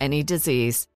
any disease.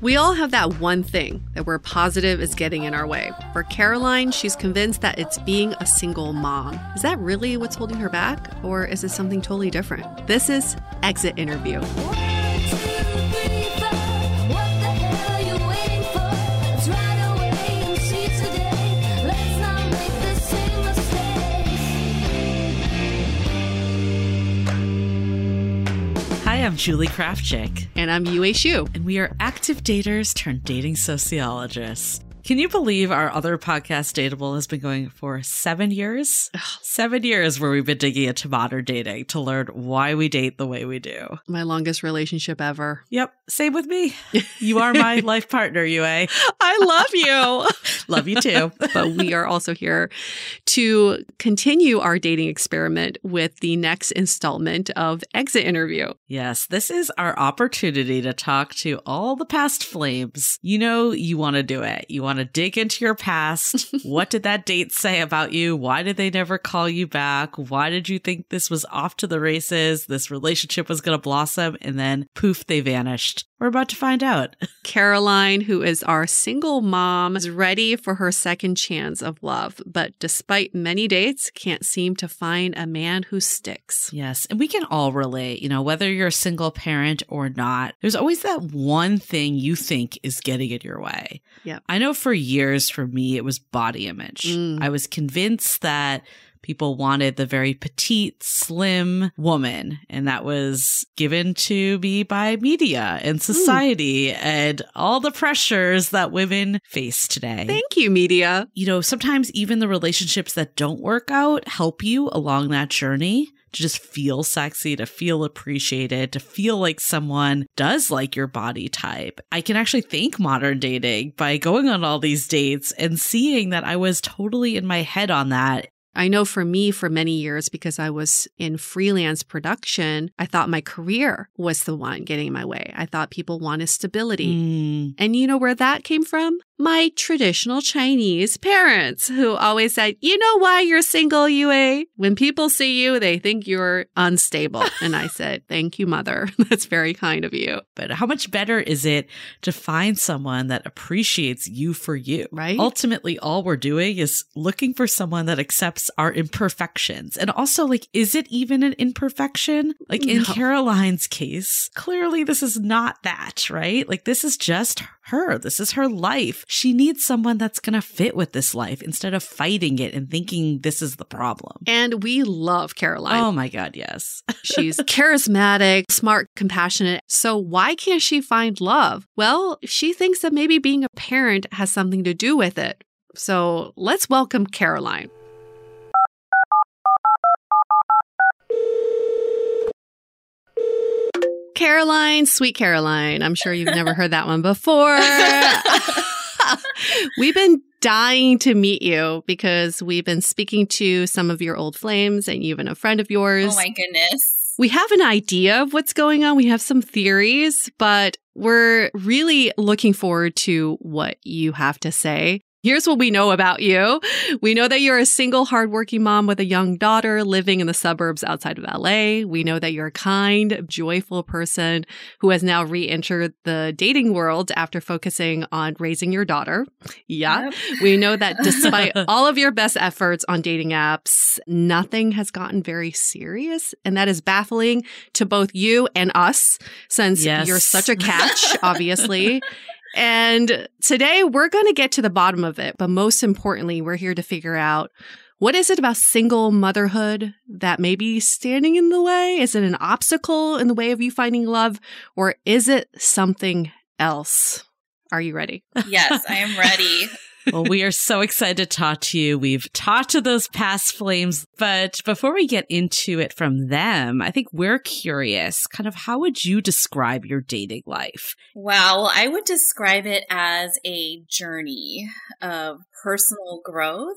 We all have that one thing that we're positive is getting in our way. For Caroline, she's convinced that it's being a single mom. Is that really what's holding her back, or is it something totally different? This is Exit Interview. I'm Julie Krafchick. And I'm Yue Xu. And we are active daters turned dating sociologists. Can you believe our other podcast, Dateable, has been going for seven years? Seven years where we've been digging into modern dating to learn why we date the way we do. My longest relationship ever. Yep. Same with me. You are my life partner, Yue. I love you. love you too. but we are also here to continue our dating experiment with the next installment of Exit Interview. Yes, this is our opportunity to talk to all the past flames. You know, you want to do it. You want to dig into your past. what did that date say about you? Why did they never call you back? Why did you think this was off to the races? This relationship was going to blossom and then poof, they vanished. We're about to find out. Caroline, who is our single mom, is ready for her second chance of love, but despite many dates, can't seem to find a man who sticks. Yes. And we can all relate, you know, whether you're a single parent or not, there's always that one thing you think is getting in your way. Yeah. I know for years for me, it was body image. Mm. I was convinced that people wanted the very petite, slim woman. And that was given to me by media and society mm. and all the pressures that women face today. Thank you, media. You know, sometimes even the relationships that don't work out help you along that journey to just feel sexy, to feel appreciated, to feel like someone does like your body type. I can actually thank modern dating by going on all these dates and seeing that I was totally in my head on that I know for me, for many years, because I was in freelance production, I thought my career was the one getting in my way. I thought people wanted stability. Mm. And you know where that came from? My traditional Chinese parents who always said, You know why you're single, Yue? When people see you, they think you're unstable. and I said, Thank you, mother. That's very kind of you. But how much better is it to find someone that appreciates you for you? Right. Ultimately, all we're doing is looking for someone that accepts our imperfections. And also, like, is it even an imperfection? Like in No. Caroline's case, clearly this is not that, right? Like, this is just her. This is her life. She needs someone that's going to fit with this life instead of fighting it and thinking this is the problem. And we love Caroline. Oh my God, yes. She's charismatic, smart, compassionate. So why can't she find love? Well, she thinks that maybe being a parent has something to do with it. So let's welcome Caroline. Caroline, sweet Caroline. I'm sure you've never heard that one before. we've been dying to meet you because we've been speaking to some of your old flames and even a friend of yours. Oh my goodness. We have an idea of what's going on. We have some theories, but we're really looking forward to what you have to say. Here's what we know about you. We know that you're a single, hardworking mom with a young daughter living in the suburbs outside of LA. We know that you're a kind, joyful person who has now re entered the dating world after focusing on raising your daughter. Yeah. Yep. We know that despite all of your best efforts on dating apps, nothing has gotten very serious. And that is baffling to both you and us since yes. you're such a catch, obviously. And today we're going to get to the bottom of it. But most importantly, we're here to figure out what is it about single motherhood that may be standing in the way? Is it an obstacle in the way of you finding love? Or is it something else? Are you ready? Yes, I am ready well, we are so excited to talk to you. We've talked to those past flames, but before we get into it from them, I think we're curious kind of how would you describe your dating life? Well, I would describe it as a journey of personal growth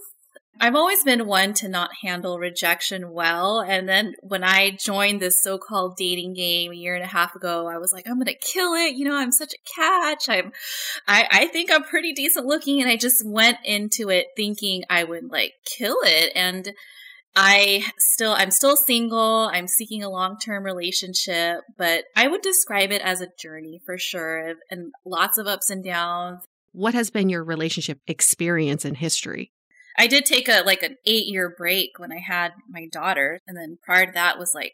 I've always been one to not handle rejection well. And then when I joined this so-called dating game a year and a half ago, I was like, I'm going to kill it. You know, I'm such a catch. I'm, I, I think I'm pretty decent looking. And I just went into it thinking I would like kill it. And I still, I'm still single. I'm seeking a long-term relationship, but I would describe it as a journey for sure and lots of ups and downs. What has been your relationship experience and history? I did take a like an eight year break when I had my daughter, and then prior to that was like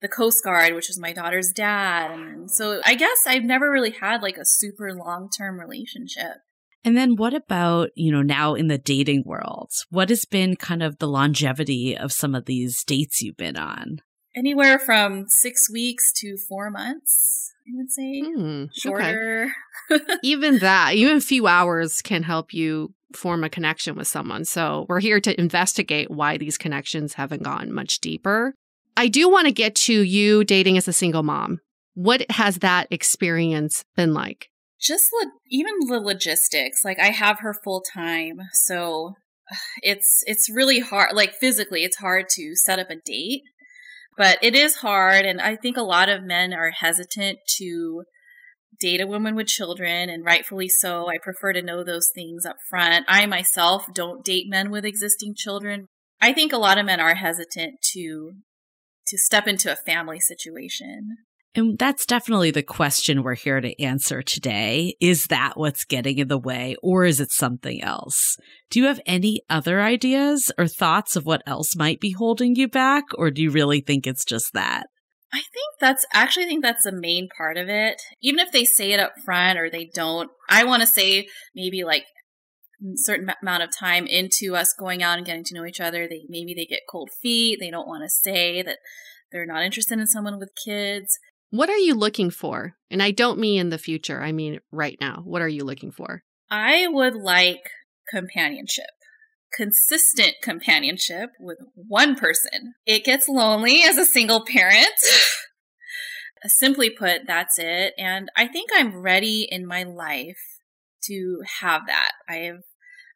the Coast Guard, which was my daughter's dad, and so I guess I've never really had like a super long term relationship. And then what about, you know, now in the dating world? What has been kind of the longevity of some of these dates you've been on? Anywhere from six weeks to four months, I would say. Mm, Shorter. Okay. even that, even a few hours can help you form a connection with someone. So we're here to investigate why these connections haven't gone much deeper. I do want to get to you dating as a single mom. What has that experience been like? Just lo- even the logistics. Like I have her full time, so it's it's really hard. Like physically, it's hard to set up a date, but it is hard. And I think a lot of men are hesitant to date a woman with children, and rightfully so. I prefer to know those things up front. I myself don't date men with existing children. I think a lot of men are hesitant to to step into a family situation. And that's definitely the question we're here to answer today. Is that what's getting in the way, or is it something else? Do you have any other ideas or thoughts of what else might be holding you back, or do you really think it's just that? I think that's actually I think that's the main part of it. Even if they say it up front or they don't, I want to say maybe like a certain amount of time into us going out and getting to know each other, they maybe they get cold feet. They don't want to say that they're not interested in someone with kids. What are you looking for? And I don't mean in the future. I mean right now. What are you looking for? I would like companionship consistent companionship with one person. It gets lonely as a single parent. Simply put, that's it. And I think I'm ready in my life to have that. I have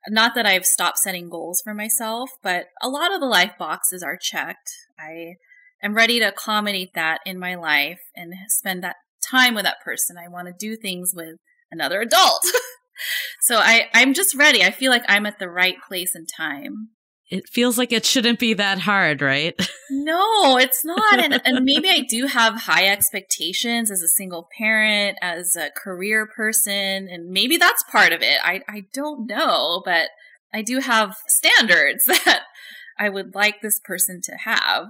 not that I've stopped setting goals for myself, but a lot of the life boxes are checked. I am ready to accommodate that in my life and spend that time with that person. I want to do things with another adult. so I, I'm just ready. I feel like I'm at the right place and time. It feels like it shouldn't be that hard, right? no, it's not. And, and maybe I do have high expectations as a single parent, as a career person, and maybe that's part of it. I, I don't know, but I do have standards that I would like this person to have.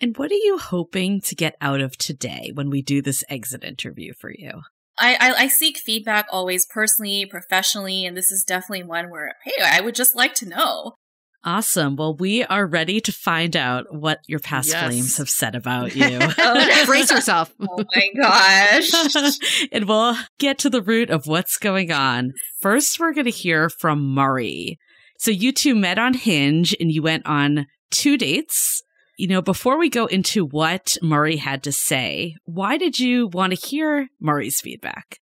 And what are you hoping to get out of today when we do this exit interview for you? I, I, I seek feedback always personally, professionally, and this is definitely one where, hey, I would just like to know. Awesome. Well, we are ready to find out what your past Yes. flames have said about you. Oh, Brace yourself. Oh my gosh. and we'll get to the root of what's going on. First, we're going to hear from Murray. So, you two met on Hinge and you went on two dates. You know, before we go into what Murray had to say, why did you want to hear Murray's feedback?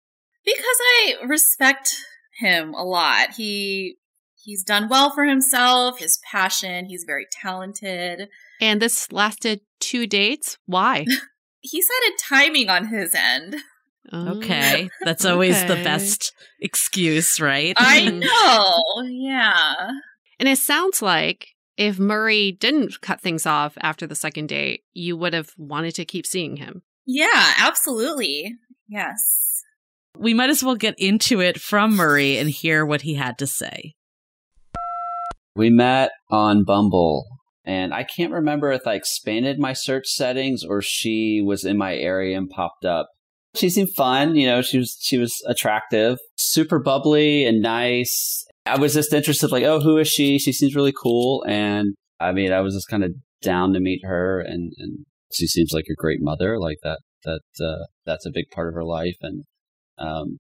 because I respect him a lot. He he's done well for himself, his passion, he's very talented. And this lasted two dates. Why? he had a timing on his end. Oh. Okay. That's always the best excuse, right? I know. Yeah. And it sounds like if Murray didn't cut things off after the second date, you would have wanted to keep seeing him. Yeah, absolutely. Yes. we might as well get into it from Murray and hear what he had to say. We met on Bumble, and I can't remember if I expanded my search settings or she was in my area and popped up. She seemed fun, you know, she was she was attractive, super bubbly and nice. I was just interested, like, oh, who is she? She seems really cool. And I mean, I was just kind of down to meet her and, and she seems like a great mother, like that that uh, that's a big part of her life. And um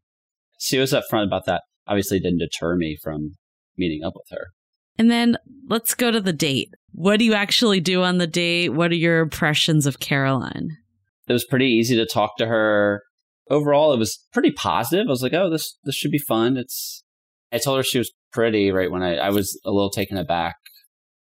she was upfront about that. Obviously didn't deter me from meeting up with her. And then let's go to the date. What do you actually do on the date? What are your impressions of Caroline? it was pretty easy to talk to her. Overall, it was pretty positive. I was like, "Oh, this this should be fun." It's. I told her she was pretty right when I I was a little taken aback.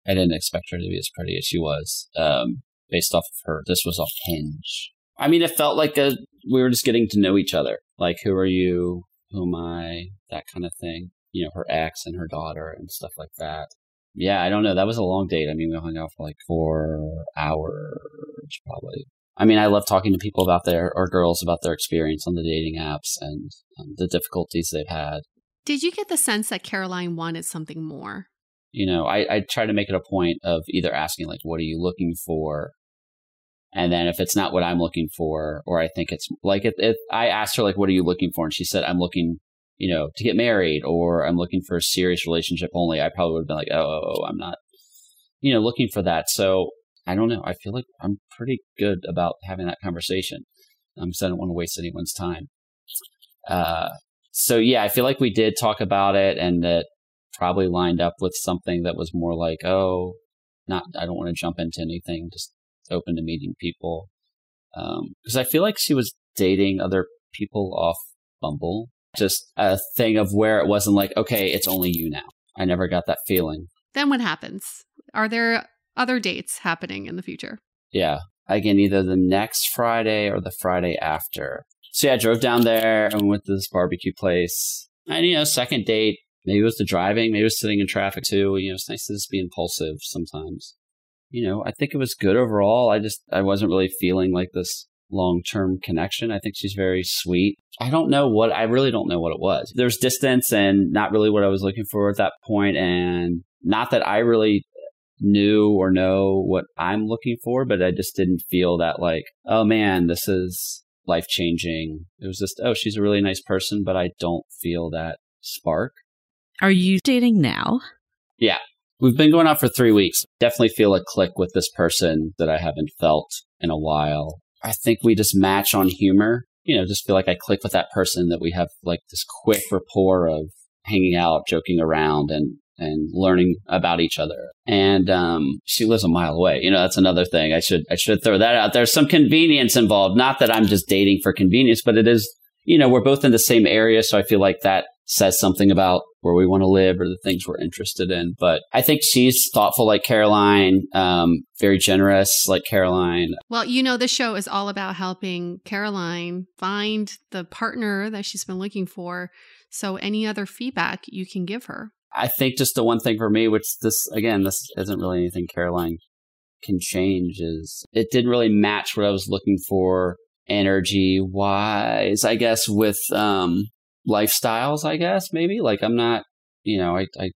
I didn't expect her to be as pretty as she was, um, based off of her. This was off Hinge. I mean, it felt like a we were just getting to know each other. Like, who are you? Who am I? That kind of thing. You know, her ex and her daughter and stuff like that. Yeah, I don't know. That was a long date. I mean, we hung out for like four hours, probably. I mean, I love talking to people about their or girls about their experience on the dating apps and um, the difficulties they've had. Did you get the sense that Caroline wanted something more? You know, I, I try to make it a point of either asking like, "What are you looking for?" And then if it's not what I'm looking for, or I think it's like if, I asked her like, "What are you looking for?" and she said, "I'm looking, you know, to get married," or "I'm looking for a serious relationship only," I probably would have been like, "Oh, oh, oh, I'm not, you know, looking for that." So I don't know. I feel like I'm pretty good about having that conversation. Um, because I don't want to waste anyone's time. Uh, so yeah, I feel like we did talk about it, and that probably lined up with something that was more like, oh, not. I don't want to jump into anything. Just open to meeting people. Um, because I feel like she was dating other people off Bumble. Just a thing of where it wasn't like, okay, it's only you now. I never got that feeling. Then what happens? Are there other dates happening in the future? Yeah. Again, either the next Friday or the Friday after. So yeah, I drove down there and went to this barbecue place. And you know, second date, maybe it was the driving, maybe it was sitting in traffic too. You know, it's nice to just be impulsive sometimes. You know, I think it was good overall. I just I wasn't really feeling like this long term connection. I think she's very sweet. I don't know what I really don't know what it was. There's distance and not really what I was looking for at that point and not that I really knew or know what I'm looking for, but I just didn't feel that like, oh man, this is life changing. It was just, oh, she's a really nice person, but I don't feel that spark. Are you dating now? Yeah. We've been going out for three weeks. Definitely feel a click with this person that I haven't felt in a while. I think we just match on humor. You know, just feel like I click with that person that we have like this quick rapport of hanging out, joking around and and learning about each other. And um, she lives a mile away. You know, that's another thing. I should I should throw that out. There's some convenience involved. Not that I'm just dating for convenience, but it is. You know, we're both in the same area, so I feel like that says something about where we want to live or the things we're interested in. But I think she's thoughtful like Caroline, um, very generous like Caroline. Well, you know, the show is all about helping Caroline find the partner that she's been looking for. So, any other feedback you can give her? I think just the one thing for me, which this again, this isn't really anything Caroline can change, is it didn't really match what I was looking for energy wise, I guess, with um lifestyles, I guess, maybe. Like I'm not you know, I I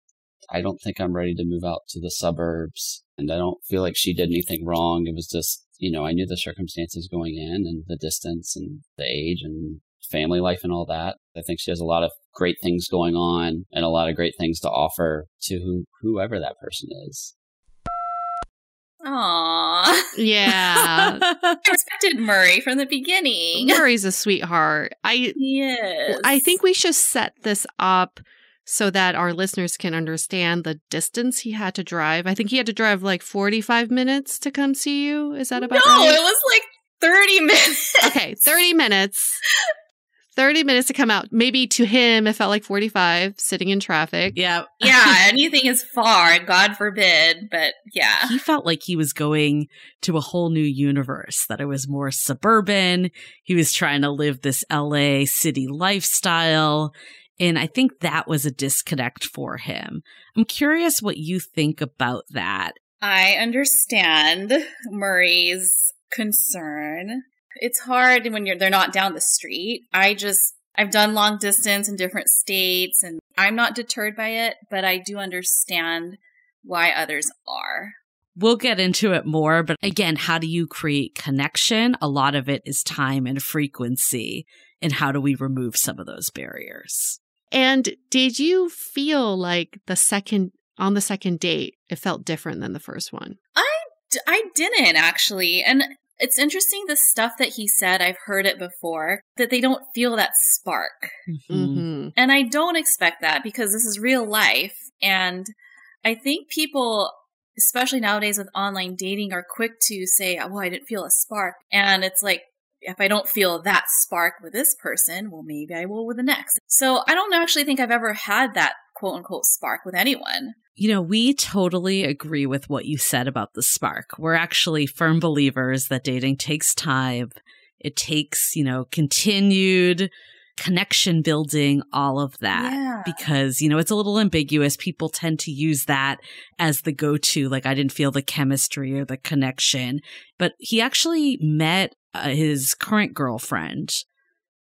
I don't think I'm ready to move out to the suburbs and I don't feel like she did anything wrong. It was just you know, I knew the circumstances going in and the distance and the age and family life and all that. I think she has a lot of great things going on and a lot of great things to offer to who, whoever that person is. Aww. Yeah. I respected Murray from the beginning. Murray's a sweetheart. I Yes. I think we should set this up so that our listeners can understand the distance he had to drive. I think he had to drive like 45 minutes to come see you. Is that about no, right? it was like 30 minutes. Okay, 30 minutes. 30 minutes to come out. Maybe to him, it felt like 45 sitting in traffic. yeah. yeah, anything is far, God forbid. But yeah. he felt like he was going to a whole new universe, that it was more suburban. He was trying to live this LA city lifestyle. And I think that was a disconnect for him. I'm curious what you think about that. I understand Murray's concern. It's hard when you're they're not down the street. I just I've done long distance in different states and I'm not deterred by it, but I do understand why others are. We'll get into it more, but again, how do you create connection? A lot of it is time and frequency. And how do we remove some of those barriers? And did you feel like the second on the second date it felt different than the first one? I I didn't actually. And it's interesting the stuff that he said, I've heard it before, that they don't feel that spark. Mm-hmm. And I don't expect that because this is real life. And I think people, especially nowadays with online dating, are quick to say, oh, I didn't feel a spark. And it's like, if I don't feel that spark with this person, well, maybe I will with the next. So I don't actually think I've ever had that quote unquote spark with anyone. You know, we totally agree with what you said about the spark. We're actually firm believers that dating takes time. It takes, you know, continued connection building, all of that. Yeah. Because, you know, it's a little ambiguous. People tend to use that as the go to, like, I didn't feel the chemistry or the connection. But he actually met uh, his current girlfriend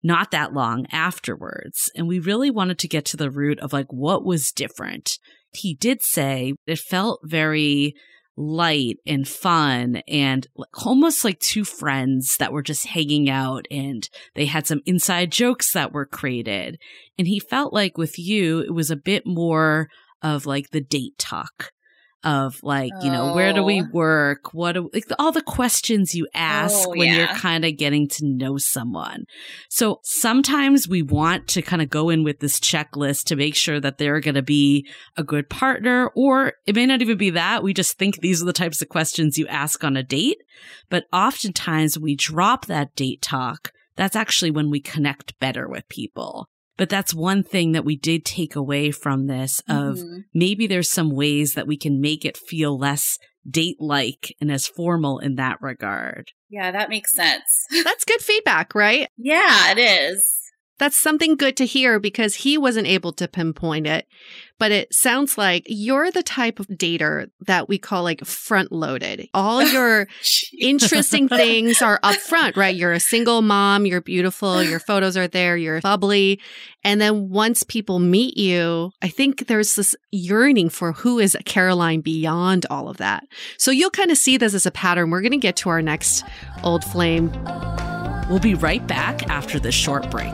not that long afterwards. And we really wanted to get to the root of like what was different. He did say it felt very light and fun and almost like two friends that were just hanging out and they had some inside jokes that were created. And he felt like with you, it was a bit more of like the date talk of like, you know, where do we Oh. work? What do, like all the questions you ask Oh, when you're kind of getting to know someone. So sometimes we want to kind of go in with this checklist to make sure that they're going to be a good partner, or it may not even be that. We just think these are the types of questions you ask on a date. But oftentimes we drop that date talk. That's actually when we connect better with people. But that's one thing that we did take away from this of Mhm. maybe there's some ways that we can make it feel less date like and as formal in that regard. Yeah, that makes sense. That's good feedback, right? yeah, it is. That's something good to hear because he wasn't able to pinpoint it. But it sounds like you're the type of dater that we call like front loaded. All your interesting things are up front, right? You're a single mom, you're beautiful, your photos are there, you're bubbly. And then once people meet you, I think there's this yearning for who is Caroline beyond all of that. So you'll kind of see this as a pattern. We're going to get to our next old flame. We'll be right back after this short break.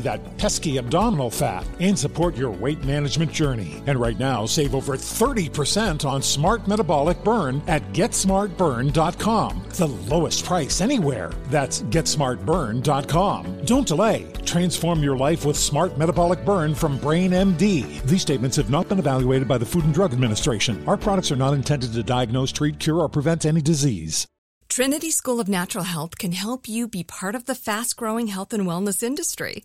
that pesky abdominal fat, and support your weight management journey. And right now, save over 30% on Smart Metabolic Burn at GetSmartBurn.com. The lowest price anywhere. That's GetSmartBurn.com. Don't delay. Transform your life with Smart Metabolic Burn from Brain MD. These statements have not been evaluated by the Food and Drug Administration. Our products are not intended to diagnose, treat, cure, or prevent any disease. Trinity School of Natural Health can help you be part of the fast growing health and wellness industry.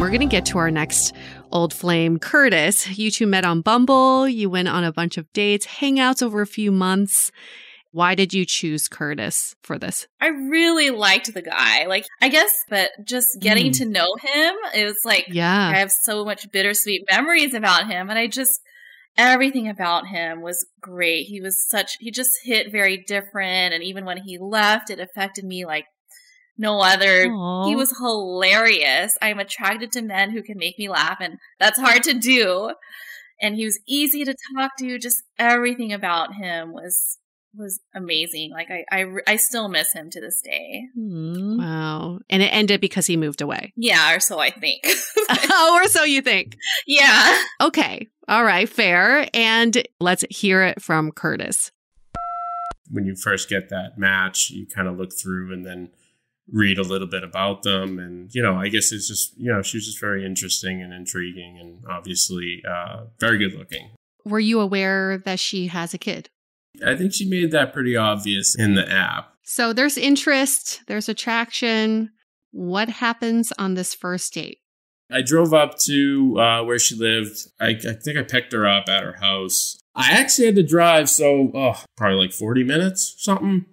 We're going to get to our next old flame, Curtis. You two met on Bumble. You went on a bunch of dates, hangouts over a few months. Why did you choose Curtis for this? I really liked the guy. Like, I guess, but just getting Mm. to know him, it was like, Yeah. I have so much bittersweet memories about him. And I just, everything about him was great. He was such, he just hit very different. And even when he left, it affected me like no other. Aw. He was hilarious. I'm attracted to men who can make me laugh, and that's hard to do. And he was easy to talk to. Just everything about him was was amazing. Like I, I, I still miss him to this day. Hmm. Wow. And it ended because he moved away. Yeah, or so I think. oh, or so you think. yeah. Okay. All right. Fair. And let's hear it from Curtis. when you first get that match, you kind of look through and then read a little bit about them. And, you know, I guess it's just, you know, she was just very interesting and intriguing and obviously uh, very good looking. Were you aware that she has a kid? I think she made that pretty obvious in the app. So there's interest, there's attraction. What happens on this first date? I drove up to uh, where she lived. I, I think I picked her up at her house. I actually had to drive, so oh, probably like 40 minutes, something.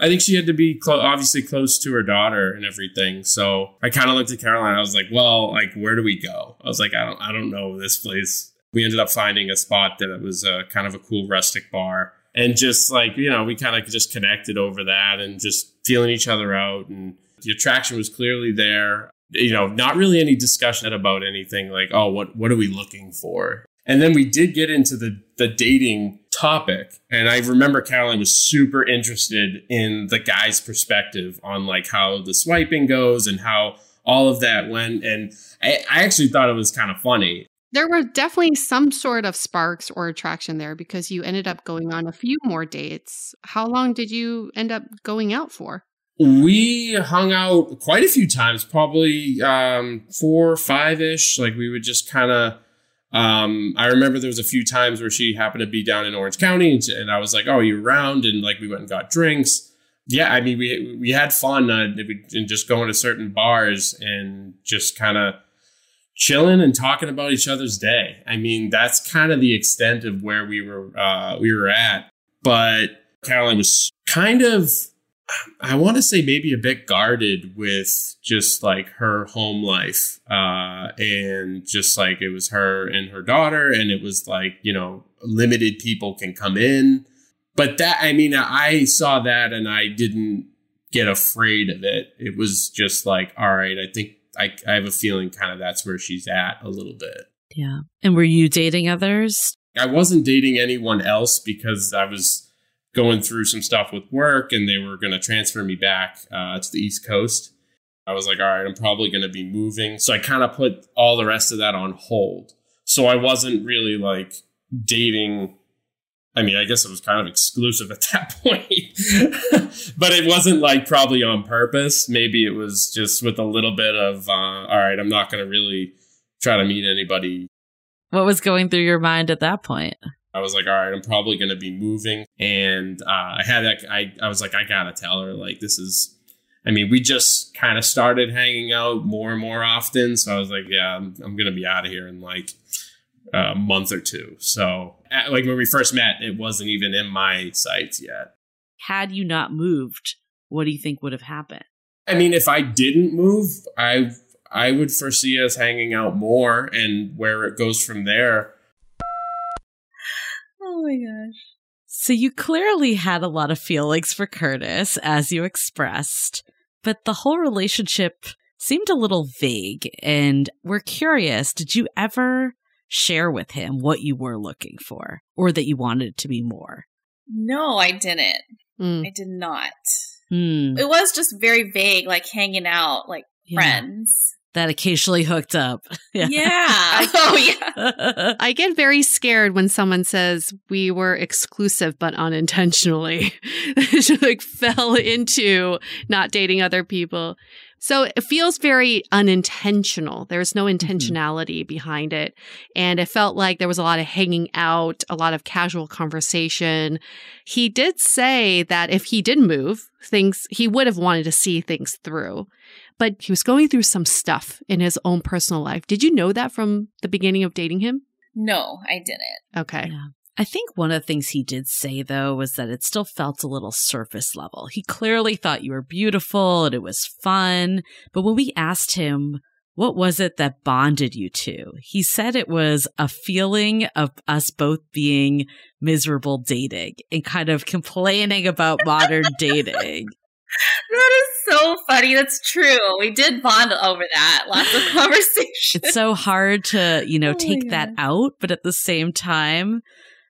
I think she had to be clo- obviously close to her daughter and everything. So I kind of looked at Caroline. I was like, "Well, like, where do we go?" I was like, "I don't, I don't know this place." We ended up finding a spot that was a kind of a cool rustic bar, and just like you know, we kind of just connected over that and just feeling each other out, and the attraction was clearly there you know, not really any discussion about anything like, oh, what what are we looking for? And then we did get into the the dating topic, and I remember Caroline was super interested in the guy's perspective on like how the swiping goes and how all of that went. And I, I actually thought it was kind of funny. There were definitely some sort of sparks or attraction there because you ended up going on a few more dates. How long did you end up going out for? We hung out quite a few times, probably um, four, five ish. Like we would just kind of. Um, I remember there was a few times where she happened to be down in Orange County, and, and I was like, "Oh, you're around?" And like we went and got drinks. Yeah, I mean, we we had fun uh, and just going to certain bars and just kind of chilling and talking about each other's day. I mean, that's kind of the extent of where we were uh, we were at. But Caroline was kind of I want to say maybe a bit guarded with just like her home life. Uh, and just like it was her and her daughter, and it was like, you know, limited people can come in. But that, I mean, I saw that and I didn't get afraid of it. It was just like, all right, I think I, I have a feeling kind of that's where she's at a little bit. Yeah. And were you dating others? I wasn't dating anyone else because I was going through some stuff with work and they were going to transfer me back uh, to the East Coast. I was like, all right, I'm probably going to be moving. So I kind of put all the rest of that on hold. So I wasn't really like dating. I mean, I guess it was kind of exclusive at that point, but it wasn't like probably on purpose. Maybe it was just with a little bit of, uh, all right, I'm not going to really try to meet anybody What was going through your mind at that point? I was like, all right, I'm probably going to be moving. And uh, I had that, I, I was like, I got to tell her, like, this is, I mean, we just kind of started hanging out more and more often. So I was like, yeah, I'm, I'm going to be out of here in like a month or two. So, at, like, when we first met, it wasn't even in my sights yet. Had you not moved, what do you think would have happened? I mean, if I didn't move, I, I would foresee us hanging out more and where it goes from there. Oh my gosh. So you clearly had a lot of feelings for Curtis, as you expressed, but the whole relationship seemed a little vague. And we're curious did you ever share with him what you were looking for or that you wanted to be more? No, I didn't. Mm. I did not. Hmm. It was just very vague, like hanging out, like Yeah. friends. That occasionally hooked up. Yeah. oh yeah. I get very scared when someone says we were exclusive but unintentionally. She, like fell into not dating other people. So it feels very unintentional. There's no mm-hmm. intentionality behind it. And it felt like there was a lot of hanging out, a lot of casual conversation. He did say that if he did move, things, he would have wanted to see things through. But he was going through some stuff in his own personal life. Did you know that from the beginning of dating him? no, I didn't. Okay. Yeah. I think one of the things he did say, though, was that it still felt a little surface level. He clearly thought you were beautiful and it was fun. But when we asked him, what was it that bonded you two? He said it was a feeling of us both being miserable dating and kind of complaining about modern dating. That is so funny. That's true. We did bond over that. Lots of conversation. It's so hard to, you know, Oh take that out, but at the same time,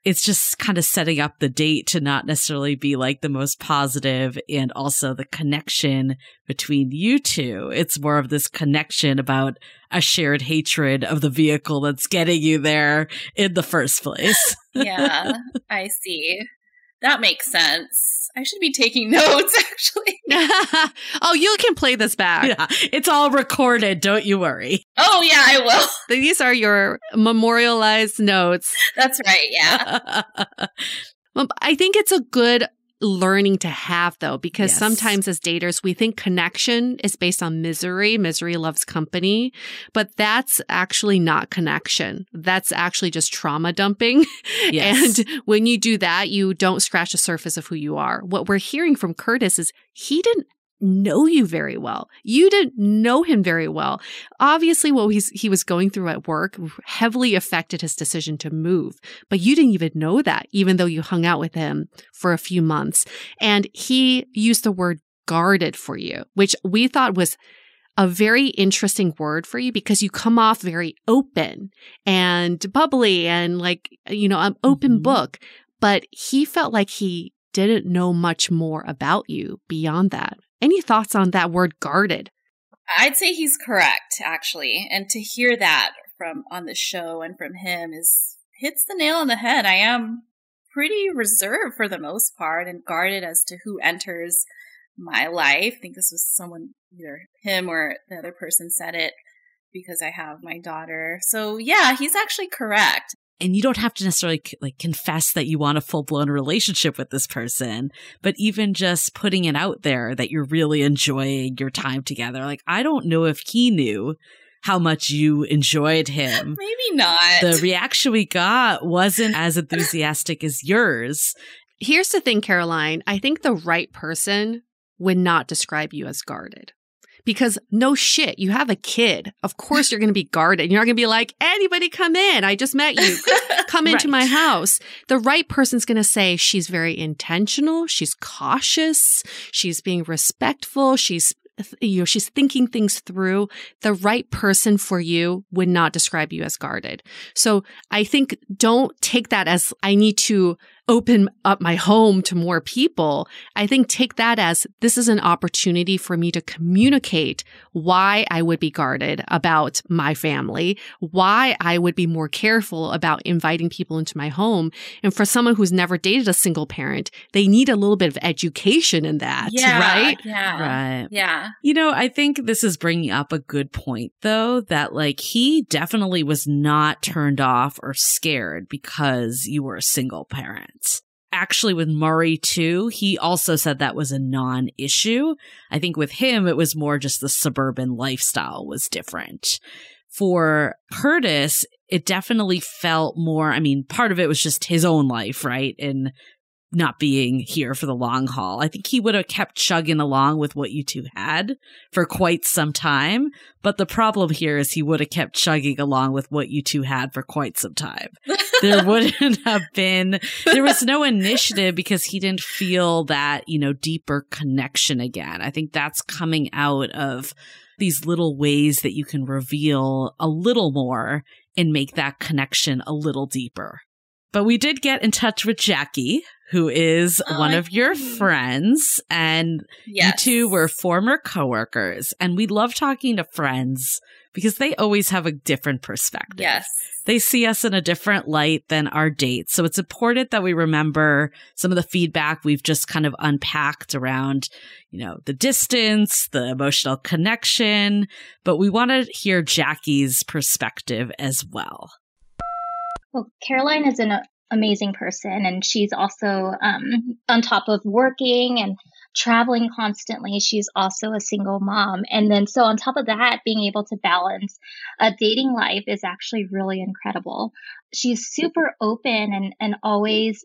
it's just kind of setting up the date to not necessarily be like the most positive and also the connection between you two. It's more of this connection about a shared hatred of the vehicle that's getting you there in the first place. yeah, I see. That makes sense. I should be taking notes, actually. oh, you can play this back. yeah, it's all recorded. Don't you worry. Oh, yeah, I will. These are your memorialized notes. That's right. Yeah. I think it's a good learning to have though, because Yes. sometimes as daters, we think connection is based on misery. Misery loves company, but that's actually not connection. That's actually just trauma dumping. Yes. And when you do that, you don't scratch the surface of who you are. What we're hearing from Curtis is he didn't know you very well. You didn't know him very well. Obviously, what he's, he was going through at work heavily affected his decision to move, but you didn't even know that, even though you hung out with him for a few months. And he used the word guarded for you, which we thought was a very interesting word for you because you come off very open and bubbly and like, you know, an open Mhm. book. But he felt like he didn't know much more about you beyond that. Any thoughts on that word guarded? I'd say he's correct, actually. And to hear that from on the show and from him is hits the nail on the head. I am pretty reserved for the most part and guarded as to who enters my life. I think this was someone, either him or the other person said it because I have my daughter. So yeah, he's actually correct. And you don't have to necessarily like confess that you want a full blown relationship with this person, but even just putting it out there that you're really enjoying your time together. Like, I don't know if he knew how much you enjoyed him. Maybe not. The reaction we got wasn't as enthusiastic as yours. Here's the thing, Caroline. I think the right person would not describe you as guarded. Because no shit, you have a kid. Of course you're going to be guarded. You're not going to be like, anybody come in. I just met you. Come into Right. my house. The right person's going to say she's very intentional. She's cautious. She's being respectful. She's, you know, she's thinking things through. The right person for you would not describe you as guarded. So I think don't take that as I need to open up my home to more people. I think take that as this is an opportunity for me to communicate why I would be guarded about my family, why I would be more careful about inviting people into my home. And for someone who's never dated a single parent, they need a little bit of education in that, yeah, right? Yeah. Right. Yeah. You know, I think this is bringing up a good point, though, that like he definitely was not turned off or scared because you were a single parent. Actually, with Murray, too, he also said that was a non issue. I think with him, it was more just the suburban lifestyle was different. For Curtis, it definitely felt more, I mean, part of it was just his own life, right? And not being here for the long haul. I think he would have kept chugging along with what you two had for quite some time. But the problem here is he would have kept chugging along with what you two had for quite some time. there wouldn't have been, there was no initiative because he didn't feel that, you know, deeper connection again. I think that's coming out of these little ways that you can reveal a little more and make that connection a little deeper. But we did get in touch with Jackie, who is oh, one of your friends, and yes. you two were former coworkers. And we love talking to friends because they always have a different perspective. Yes. They see us in a different light than our dates. So it's important that we remember some of the feedback we've just kind of unpacked around, you know, the distance, the emotional connection, but we want to hear Jackie's perspective as well. Well, Caroline is an amazing person, and she's also um, on top of working and traveling constantly. She's also a single mom. And then, so on top of that, being able to balance a dating life is actually really incredible. She's super open and, and always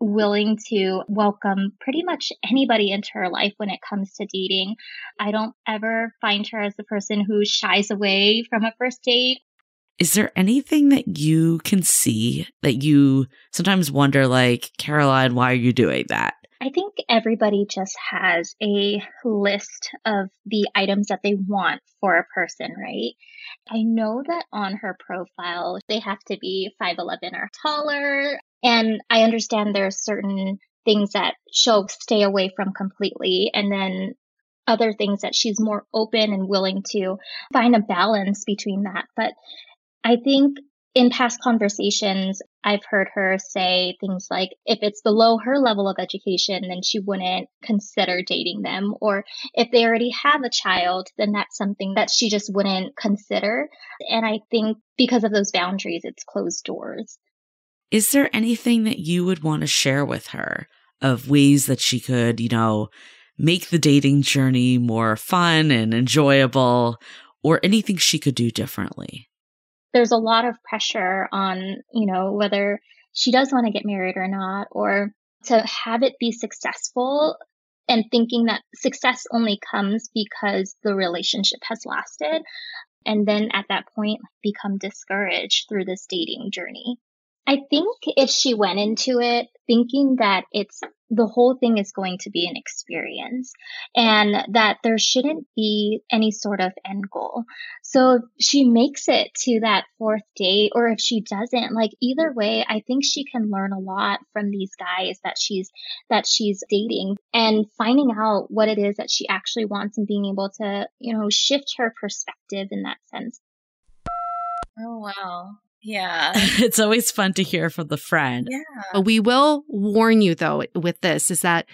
willing to welcome pretty much anybody into her life when it comes to dating. I don't ever find her as the person who shies away from a first date is there anything that you can see that you sometimes wonder, like, Caroline, why are you doing that? I think everybody just has a list of the items that they want for a person, right? I know that on her profile, they have to be 5'11 or taller. And I understand there are certain things that she'll stay away from completely. And then other things that she's more open and willing to find a balance between that. But I think in past conversations, I've heard her say things like, if it's below her level of education, then she wouldn't consider dating them. Or if they already have a child, then that's something that she just wouldn't consider. And I think because of those boundaries, it's closed doors. Is there anything that you would want to share with her of ways that she could, you know, make the dating journey more fun and enjoyable or anything she could do differently? There's a lot of pressure on, you know, whether she does want to get married or not, or to have it be successful and thinking that success only comes because the relationship has lasted. And then at that point, become discouraged through this dating journey. I think if she went into it thinking that it's the whole thing is going to be an experience and that there shouldn't be any sort of end goal. So she makes it to that fourth date or if she doesn't, like either way, I think she can learn a lot from these guys that she's, that she's dating and finding out what it is that she actually wants and being able to, you know, shift her perspective in that sense. Oh, wow. Yeah. it's always fun to hear from the friend. Yeah. We will warn you though with this is that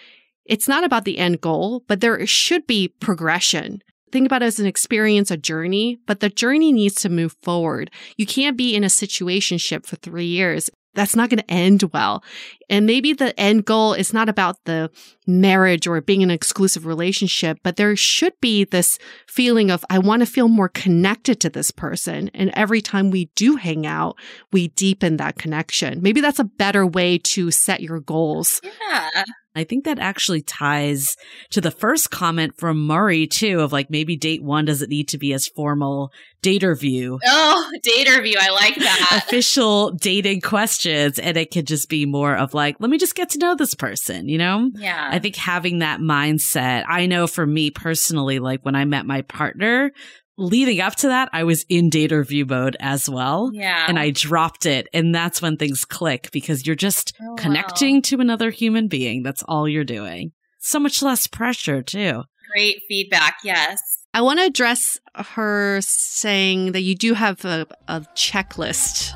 it's not about the end goal, but there should be progression. Think about it as an experience, a journey, but the journey needs to move forward. You can't be in a situationship for three years that's not going to end well. And maybe the end goal is not about the marriage or being an exclusive relationship, but there should be this feeling of, I want to feel more connected to this person. And every time we do hang out, we deepen that connection. Maybe that's a better way to set your goals. Yeah. I think that actually ties to the first comment from Murray too of like maybe date one doesn't need to be as formal Daterview. Oh, Daterview. I like that. Official dating questions. And it could just be more of like, let me just get to know this person, you know? Yeah. I think having that mindset, I know for me personally, like when I met my partner, leading up to that, I was in Daterview mode as well. Yeah. And I dropped it. And that's when things click because you're just oh, connecting wow. to another human being. That's all you're doing. So much less pressure, too. Great feedback. Yes. I want to address her saying that you do have a, a checklist.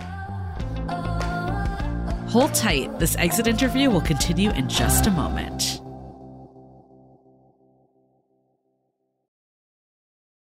Hold tight. This exit interview will continue in just a moment.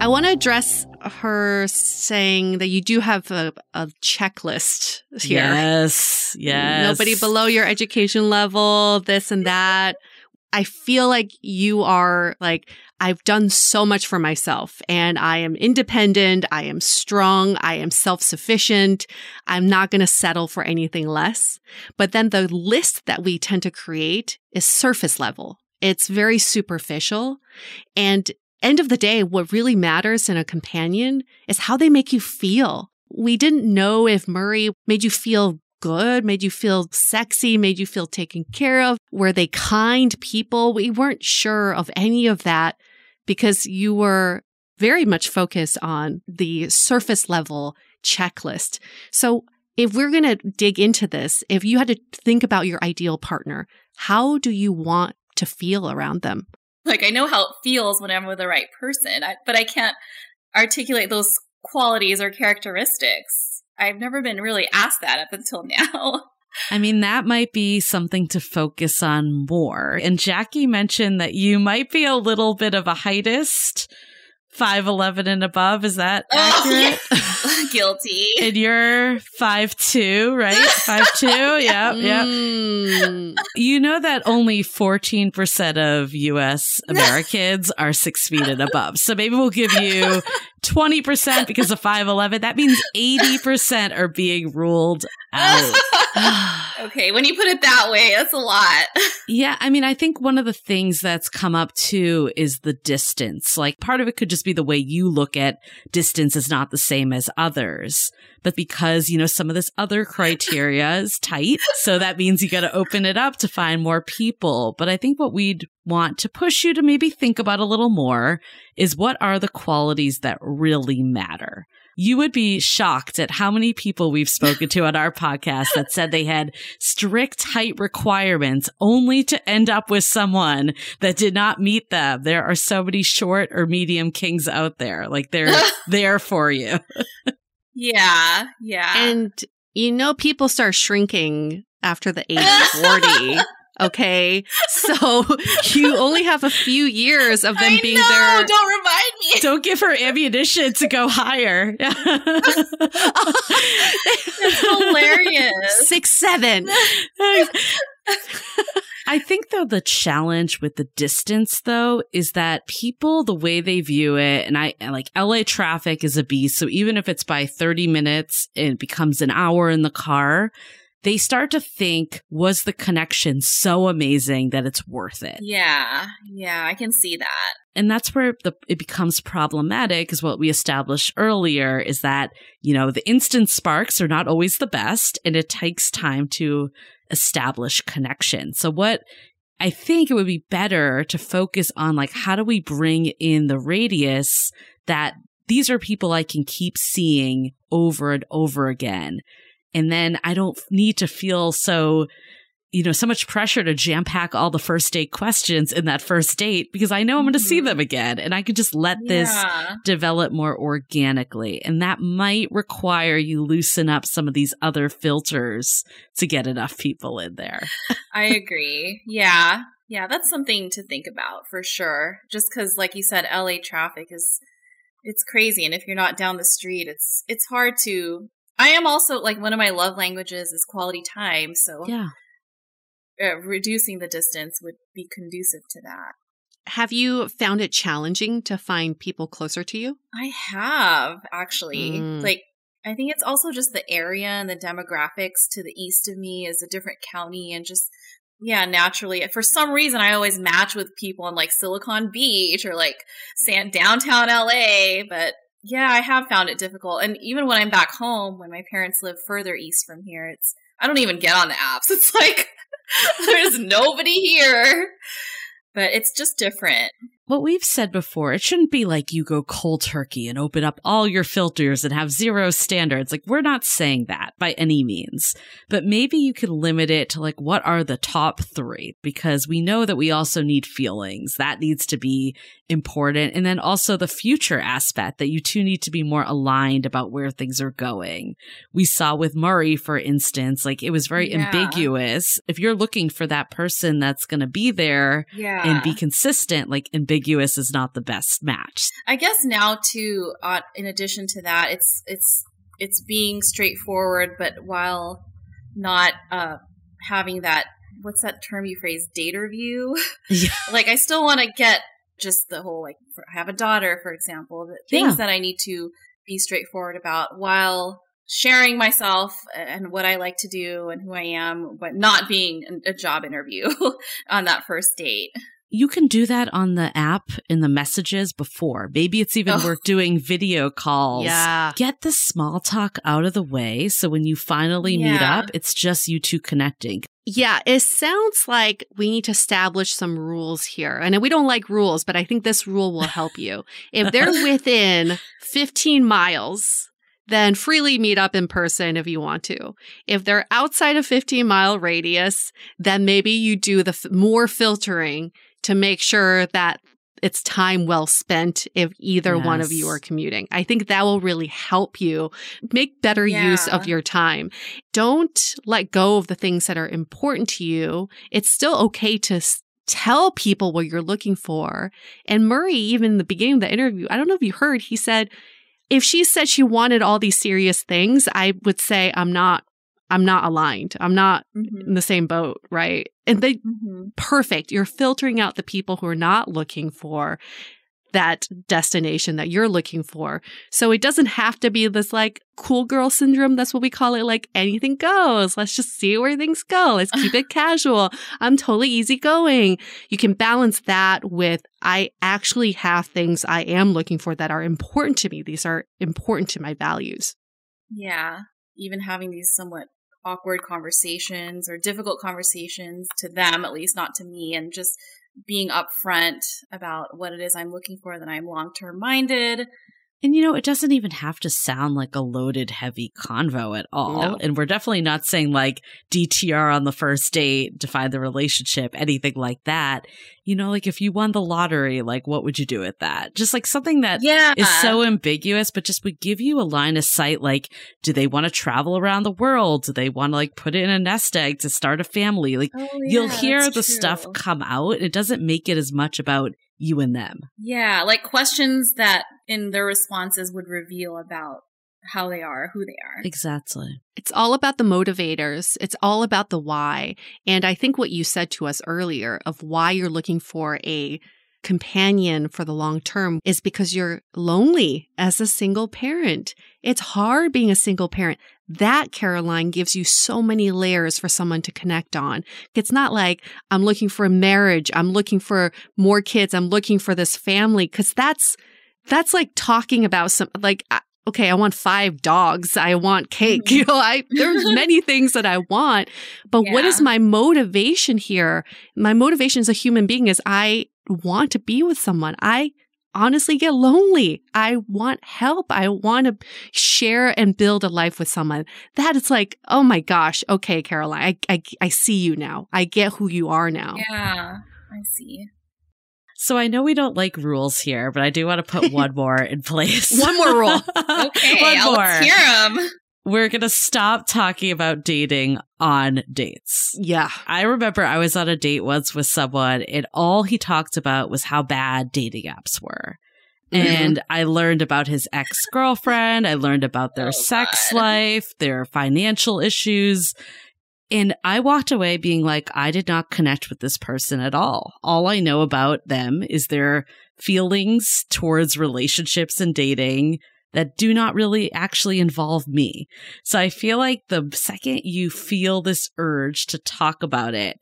I want to address her saying that you do have a, a checklist here. Yes. Yes. Nobody below your education level, this and that. I feel like you are like, I've done so much for myself and I am independent. I am strong. I am self sufficient. I'm not going to settle for anything less. But then the list that we tend to create is surface level. It's very superficial. And end of the day, what really matters in a companion is how they make you feel. We didn't know if Murray made you feel good, made you feel sexy, made you feel taken care of. Were they kind people? We weren't sure of any of that because you were very much focused on the surface level checklist. So if we're going to dig into this, if you had to think about your ideal partner, how do you want to feel around them? Like I know how it feels when I'm with the right person, I, but I can't articulate those qualities or characteristics. I've never been really asked that up until now. I mean, that might be something to focus on more. And Jackie mentioned that you might be a little bit of a heightist. 5'11 and above. Is that accurate? Oh, yeah. Guilty. and you're five two, right? 5'2? yep, yep. Mm. You know that only 14% of US Americans are six feet and above. So maybe we'll give you 20% because of 5'11. That means 80% are being ruled out. okay, when you put it that way, that's a lot. Yeah, I mean, I think one of the things that's come up too is the distance. Like part of it could just be the way you look at distance is not the same as others. But because, you know, some of this other criteria is tight, so that means you got to open it up to find more people. But I think what we'd want to push you to maybe think about a little more is what are the qualities that really matter? You would be shocked at how many people we've spoken to on our podcast that said they had strict height requirements only to end up with someone that did not meet them. There are so many short or medium kings out there. Like they're there for you. yeah. Yeah. And you know, people start shrinking after the age of 40. Okay. So you only have a few years of them I being know, there. Don't remind me. Don't give her ammunition to go higher. That's hilarious. Six, seven. I think though the challenge with the distance though is that people the way they view it and I like LA traffic is a beast so even if it's by 30 minutes it becomes an hour in the car they start to think, was the connection so amazing that it's worth it? Yeah. Yeah. I can see that. And that's where the, it becomes problematic is what we established earlier is that, you know, the instant sparks are not always the best and it takes time to establish connection. So what I think it would be better to focus on like, how do we bring in the radius that these are people I can keep seeing over and over again and then I don't need to feel so, you know, so much pressure to jam pack all the first date questions in that first date because I know I'm going to see Mm-hmm. them again and I could just let this develop more organically. And that might require you loosen up some of these other filters to get enough people in there. I agree. Yeah. Yeah, that's something to think about for sure. Just cuz like you said LA traffic is it's crazy and if you're not down the street it's it's hard to I am also like one of my love languages is quality time, so Yeah. uh, reducing the distance would be conducive to that. Have you found it challenging to find people closer to you? I have actually. Mm. Like I think it's also just the area and the demographics to the east of me is a different county and just yeah, naturally. For some reason I always match with people in like Silicon Beach or like San downtown LA, but yeah, I have found it difficult. And even when I'm back home, when my parents live further east from here, it's I don't even get on the apps. It's like there's nobody here. But it's just different. What we've said before, it shouldn't be like you go cold turkey and open up all your filters and have zero standards. Like, we're not saying that by any means, but maybe you could limit it to like, what are the top three? Because we know that we also need feelings. That needs to be important. And then also the future aspect that you two need to be more aligned about where things are going. We saw with Murray, for instance, like it was very Yeah. ambiguous. If you're looking for that person that's going to be there, Yeah. and be consistent, like ambiguous is not the best match. I guess now too. Uh, in addition to that, it's it's it's being straightforward, but while not uh, having that what's that term you phrase Daterview. Yeah. like I still want to get just the whole like for, I have a daughter, for example, the things Yeah. that I need to be straightforward about while sharing myself and what I like to do and who I am, but not being a job interview on that first date. You can do that on the app in the messages before. Maybe it's even Oh. worth doing video calls. Yeah. Get the small talk out of the way. So when you finally meet up, it's just you two connecting. Yeah, it sounds like we need to establish some rules here. I know we don't like rules, but I think this rule will help you. If they're within 15 miles, then freely meet up in person if you want to. If they're outside a 15 mile radius, then maybe you do the f- more filtering to make sure that it's time well spent if either one of you are commuting. I think that will really help you make better use of your time. Don't let go of the things that are important to you. It's still okay to tell people what you're looking for. And Murray, even in the beginning of the interview, I don't know if you heard, he said, if she said she wanted all these serious things, I would say I'm not I'm not aligned. I'm not Mm-hmm. in the same boat, right? And they Mm-hmm. perfect. You're filtering out the people who are not looking for that destination that you're looking for. So it doesn't have to be this like cool girl syndrome. That's what we call it. Like anything goes. Let's just see where things go. Let's keep it casual. I'm totally easygoing. You can balance that with I actually have things I am looking for that are important to me. These are important to my values. Yeah. Even having these somewhat awkward conversations or difficult conversations to them, at least not to me, and just being upfront about what it is I'm looking for, that I'm long term minded. And you know, it doesn't even have to sound like a loaded, heavy convo at all. No. And we're definitely not saying like DTR on the first date, define the relationship, anything like that. You know, like if you won the lottery, like what would you do with that? Just like something that Yeah. is so ambiguous, but just would give you a line of sight. Like, do they want to travel around the world? Do they want to like put it in a nest egg to start a family? Like, Oh, you'll hear the stuff come out. It doesn't make it as much about you and them. Yeah. Like questions that in their responses would reveal about how they are, who they are. Exactly. It's all about the motivators. It's all about the why. And I think what you said to us earlier of why you're looking for a companion for the long term is because you're lonely as a single parent. It's hard being a single parent. That Caroline gives you so many layers for someone to connect on. It's not like I'm looking for a marriage. I'm looking for more kids. I'm looking for this family. Cause that's, that's like talking about some, like, okay, I want five dogs. I want cake. You know, I, there's many things that I want, but yeah. what is my motivation here? My motivation as a human being is I want to be with someone. I honestly get lonely. I want help. I want to share and build a life with someone. That is like, oh my gosh. Okay, Caroline, I, I, I see you now. I get who you are now. Yeah, I see. So I know we don't like rules here, but I do want to put one more in place. one more rule. okay, one more. let's hear them. We're going to stop talking about dating on dates. Yeah. I remember I was on a date once with someone and all he talked about was how bad dating apps were. Mm-hmm. And I learned about his ex girlfriend. I learned about their oh, sex God. life, their financial issues. And I walked away being like, I did not connect with this person at all. All I know about them is their feelings towards relationships and dating that do not really actually involve me. So I feel like the second you feel this urge to talk about it,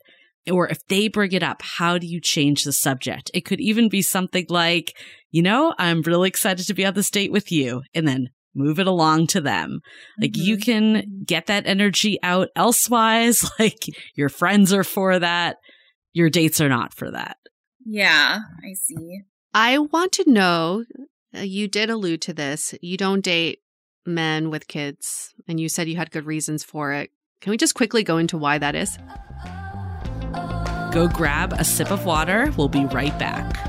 or if they bring it up, how do you change the subject? It could even be something like, you know, I'm really excited to be on this date with you. And then move it along to them. Like mm-hmm. you can get that energy out elsewise. Like your friends are for that. Your dates are not for that. Yeah, I see. I want to know Uh, you did allude to this. You don't date men with kids, and you said you had good reasons for it. Can we just quickly go into why that is? Go grab a sip of water. We'll be right back.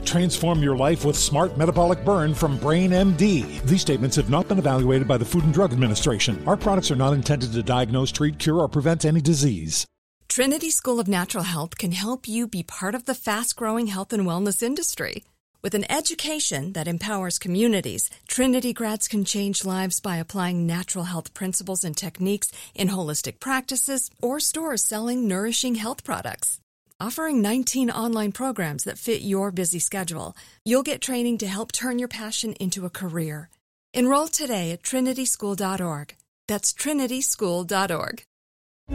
Transform your life with Smart Metabolic Burn from Brain MD. These statements have not been evaluated by the Food and Drug Administration. Our products are not intended to diagnose, treat, cure, or prevent any disease. Trinity School of Natural Health can help you be part of the fast growing health and wellness industry. With an education that empowers communities, Trinity grads can change lives by applying natural health principles and techniques in holistic practices or stores selling nourishing health products. Offering 19 online programs that fit your busy schedule, you'll get training to help turn your passion into a career. Enroll today at trinityschool.org. That's trinityschool.org.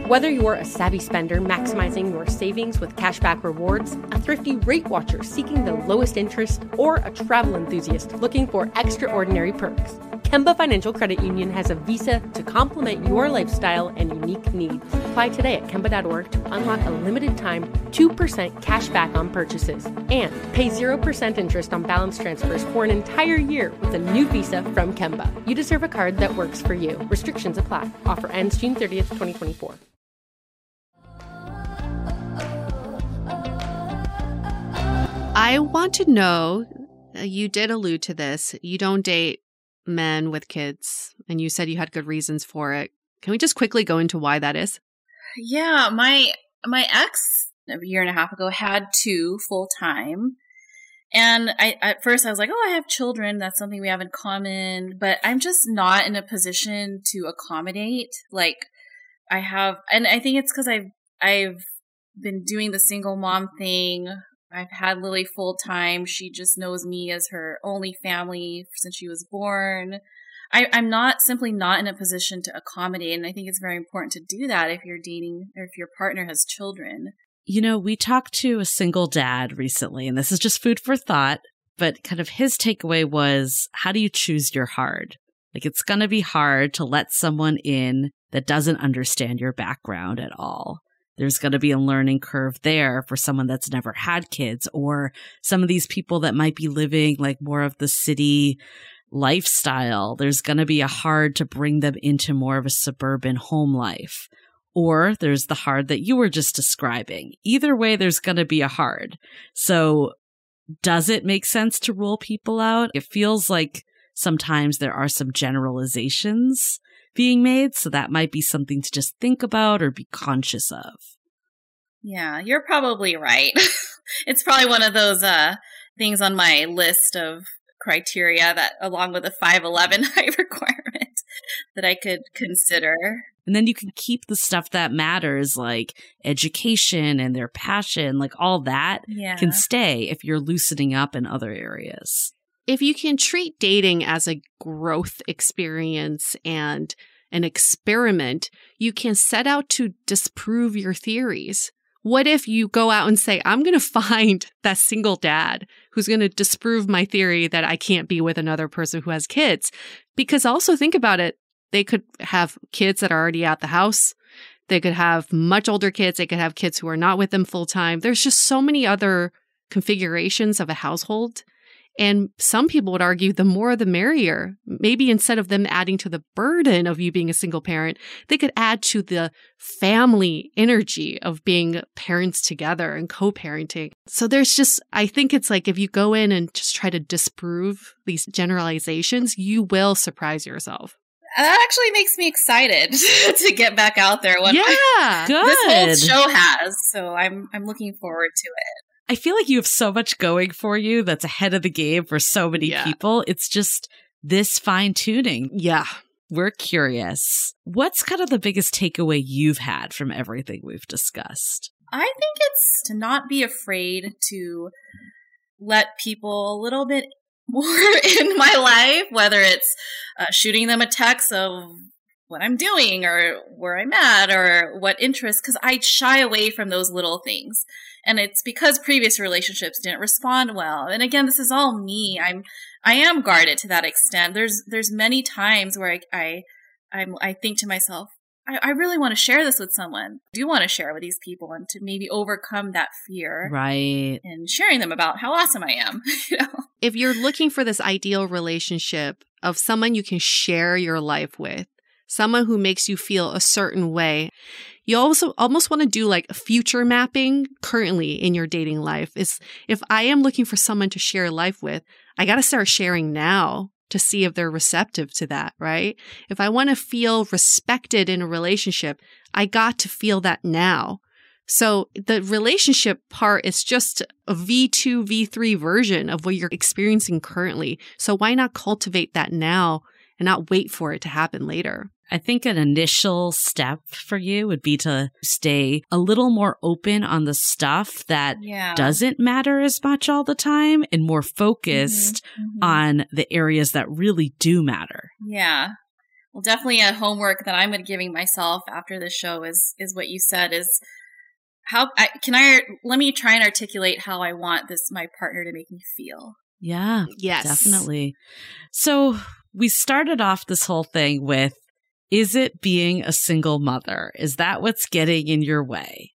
Whether you're a savvy spender maximizing your savings with cashback rewards, a thrifty rate watcher seeking the lowest interest, or a travel enthusiast looking for extraordinary perks, Kemba Financial Credit Union has a visa to complement your lifestyle and unique needs. Apply today at Kemba.org to unlock a limited time 2% cash back on purchases and pay 0% interest on balance transfers for an entire year with a new visa from Kemba. You deserve a card that works for you. Restrictions apply. Offer ends June 30th, 2024. I want to know you did allude to this. You don't date men with kids, and you said you had good reasons for it. Can we just quickly go into why that is? Yeah, my my ex a year and a half ago had two full time. And I at first I was like, "Oh, I have children. That's something we have in common." But I'm just not in a position to accommodate. Like I have, and I think it's because I've I've been doing the single mom thing I've had Lily full time. She just knows me as her only family since she was born. I, I'm not simply not in a position to accommodate. And I think it's very important to do that if you're dating or if your partner has children. You know, we talked to a single dad recently, and this is just food for thought, but kind of his takeaway was how do you choose your hard? Like, it's going to be hard to let someone in that doesn't understand your background at all. There's going to be a learning curve there for someone that's never had kids or some of these people that might be living like more of the city lifestyle. There's going to be a hard to bring them into more of a suburban home life. Or there's the hard that you were just describing. Either way, there's going to be a hard. So does it make sense to rule people out? It feels like sometimes there are some generalizations being made. So that might be something to just think about or be conscious of. Yeah, you're probably right. it's probably one of those uh, things on my list of criteria that, along with the 5'11 height requirement, that I could consider. And then you can keep the stuff that matters, like education and their passion, like all that yeah. can stay if you're loosening up in other areas if you can treat dating as a growth experience and an experiment, you can set out to disprove your theories. What if you go out and say, I'm going to find that single dad who's going to disprove my theory that I can't be with another person who has kids? Because also think about it. They could have kids that are already at the house. They could have much older kids. They could have kids who are not with them full time. There's just so many other configurations of a household and some people would argue the more the merrier. Maybe instead of them adding to the burden of you being a single parent, they could add to the family energy of being parents together and co parenting. So there's just, I think it's like if you go in and just try to disprove these generalizations, you will surprise yourself. That actually makes me excited to get back out there. When yeah, good. This whole show has, so I'm I'm looking forward to it. I feel like you have so much going for you that's ahead of the game for so many yeah. people. It's just this fine tuning. Yeah. We're curious. What's kind of the biggest takeaway you've had from everything we've discussed? I think it's to not be afraid to let people a little bit more in my life, whether it's uh, shooting them a text of what I'm doing or where I'm at or what interests, because I shy away from those little things. And it's because previous relationships didn't respond well. And again, this is all me. I'm, I am guarded to that extent. There's, there's many times where I, I, I'm, I think to myself, I, I really want to share this with someone. I do want to share with these people and to maybe overcome that fear. Right. And sharing them about how awesome I am. you know? If you're looking for this ideal relationship of someone you can share your life with, someone who makes you feel a certain way. You also almost want to do like future mapping currently in your dating life. Is if I am looking for someone to share life with, I got to start sharing now to see if they're receptive to that, right? If I want to feel respected in a relationship, I got to feel that now. So the relationship part is just a V2, V3 version of what you're experiencing currently. So why not cultivate that now and not wait for it to happen later? I think an initial step for you would be to stay a little more open on the stuff that yeah. doesn't matter as much all the time and more focused mm-hmm, mm-hmm. on the areas that really do matter. Yeah. Well, definitely a homework that I'm giving myself after the show is is what you said is how I, can I let me try and articulate how I want this my partner to make me feel. Yeah. Yes. Definitely. So we started off this whole thing with is it being a single mother? Is that what's getting in your way?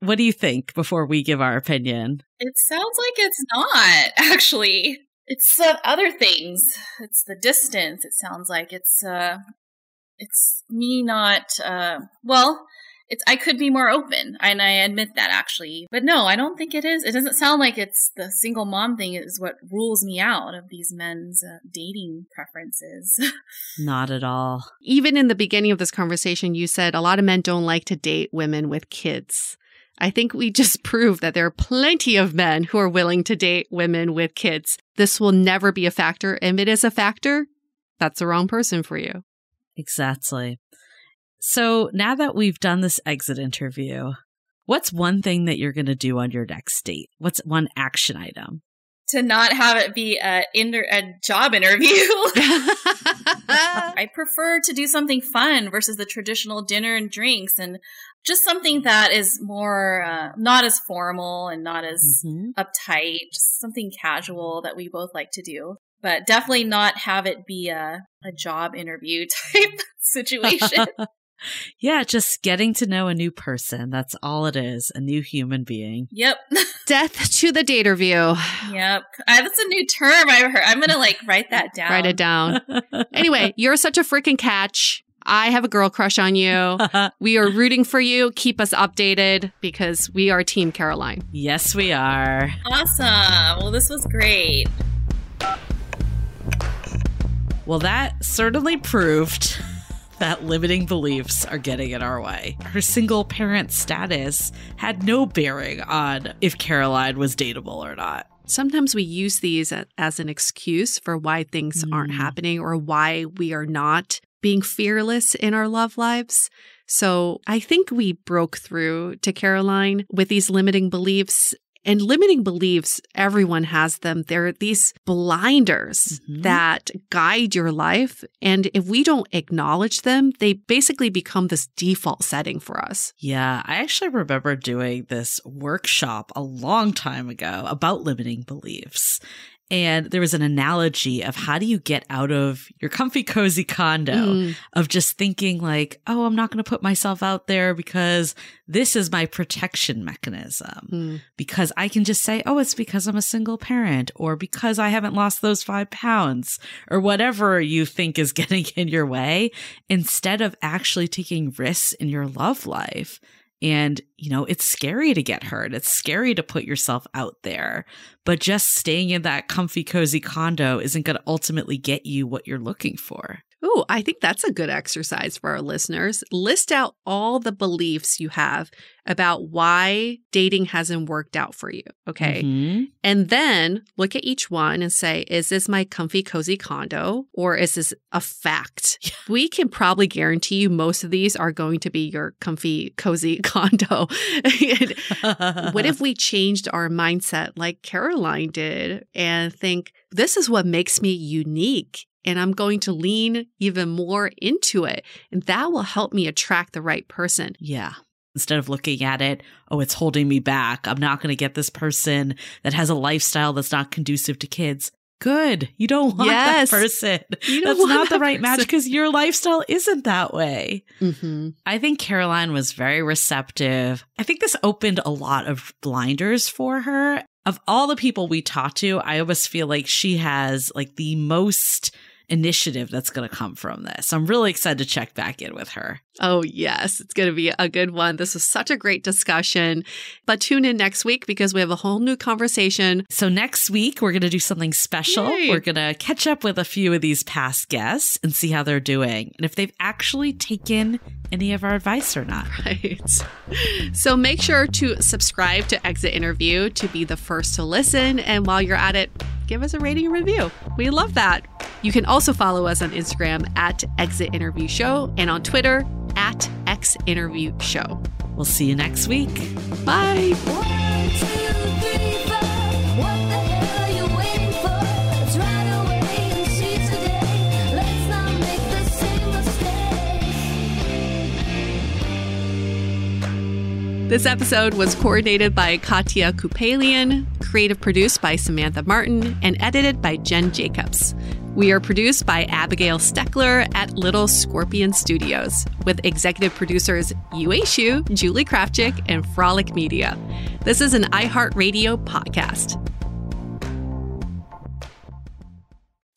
What do you think before we give our opinion? It sounds like it's not, actually. It's uh, other things. It's the distance. It sounds like it's uh it's me not uh well, it's I could be more open, and I admit that actually. But no, I don't think it is. It doesn't sound like it's the single mom thing is what rules me out of these men's uh, dating preferences. Not at all. Even in the beginning of this conversation, you said a lot of men don't like to date women with kids. I think we just proved that there are plenty of men who are willing to date women with kids. This will never be a factor. If it is a factor, that's the wrong person for you. Exactly. So now that we've done this exit interview, what's one thing that you're going to do on your next date? What's one action item? To not have it be a, inter- a job interview. I prefer to do something fun versus the traditional dinner and drinks and just something that is more, uh, not as formal and not as mm-hmm. uptight, just something casual that we both like to do but definitely not have it be a, a job interview type situation. Yeah, just getting to know a new person. That's all it is. A new human being. Yep. Death to the Daterview. Yep. Uh, that's a new term I've heard. I'm going to like write that down. Write it down. anyway, you're such a freaking catch. I have a girl crush on you. we are rooting for you. Keep us updated because we are Team Caroline. yes, we are. Awesome. Well, this was great. Well, that certainly proved that limiting beliefs are getting in our way. Her single parent status had no bearing on if Caroline was dateable or not. Sometimes we use these as an excuse for why things aren't Mm. happening or why we are not being fearless in our love lives. So I think we broke through to Caroline with these limiting beliefs. And limiting beliefs, everyone has them. They're these blinders Mhm. that guide your life. And if we don't acknowledge them, they basically become this default setting for us. Yeah, I actually remember doing this workshop a long time ago about limiting beliefs. And there was an analogy of how do you get out of your comfy, cozy condo Mm. of just thinking, like, oh, I'm not going to put myself out there because this is my protection mechanism. Mm. Because I can just say, oh, it's because I'm a single parent or because I haven't lost those five pounds or whatever you think is getting in your way instead of actually taking risks in your love life. And, you know, it's scary to get hurt. It's scary to put yourself out there. But just staying in that comfy, cozy condo isn't going to ultimately get you what you're looking for. Oh, I think that's a good exercise for our listeners. List out all the beliefs you have about why dating hasn't worked out for you. Okay. Mhm. And then look at each one and say, is this my comfy, cozy condo or is this a fact? We can probably guarantee you most of these are going to be your comfy, cozy condo. what if we changed our mindset like Caroline did and think, this is what makes me unique? And I'm going to lean even more into it. And that will help me attract the right person. Yeah. Instead of looking at it, oh, it's holding me back. I'm not going to get this person that has a lifestyle that's not conducive to kids. Good. You don't want Yes. that person. That's not the that right match because your lifestyle isn't that way. Mm-hmm. I think Caroline was very receptive. I think this opened a lot of blinders for her. Of all the people we talked to, I always feel like she has like the most initiative that's going to come from this. I'm really excited to check back in with her. Oh, yes. It's going to be a good one. This was such a great discussion. But tune in next week because we have a whole new conversation. So next week, we're going to do something special. Yay. We're going to catch up with a few of these past guests and see how they're doing and if they've actually taken any of our advice or not. Right. So make sure to subscribe to Exit Interview to be the first to listen. And while you're at it, give us a rating and review. We love that. You can also follow us on Instagram at Exit Interview Show and on Twitter at X Interview Show. We'll see you next week. Bye. This episode was coordinated by Katia Kupelian, creative produced by Samantha Martin, and edited by Jen Jacobs. We are produced by Abigail Steckler at Little Scorpion Studios, with executive producers Yue Xu, Julie Krafchick, and Frolic Media. This is an iHeartRadio podcast.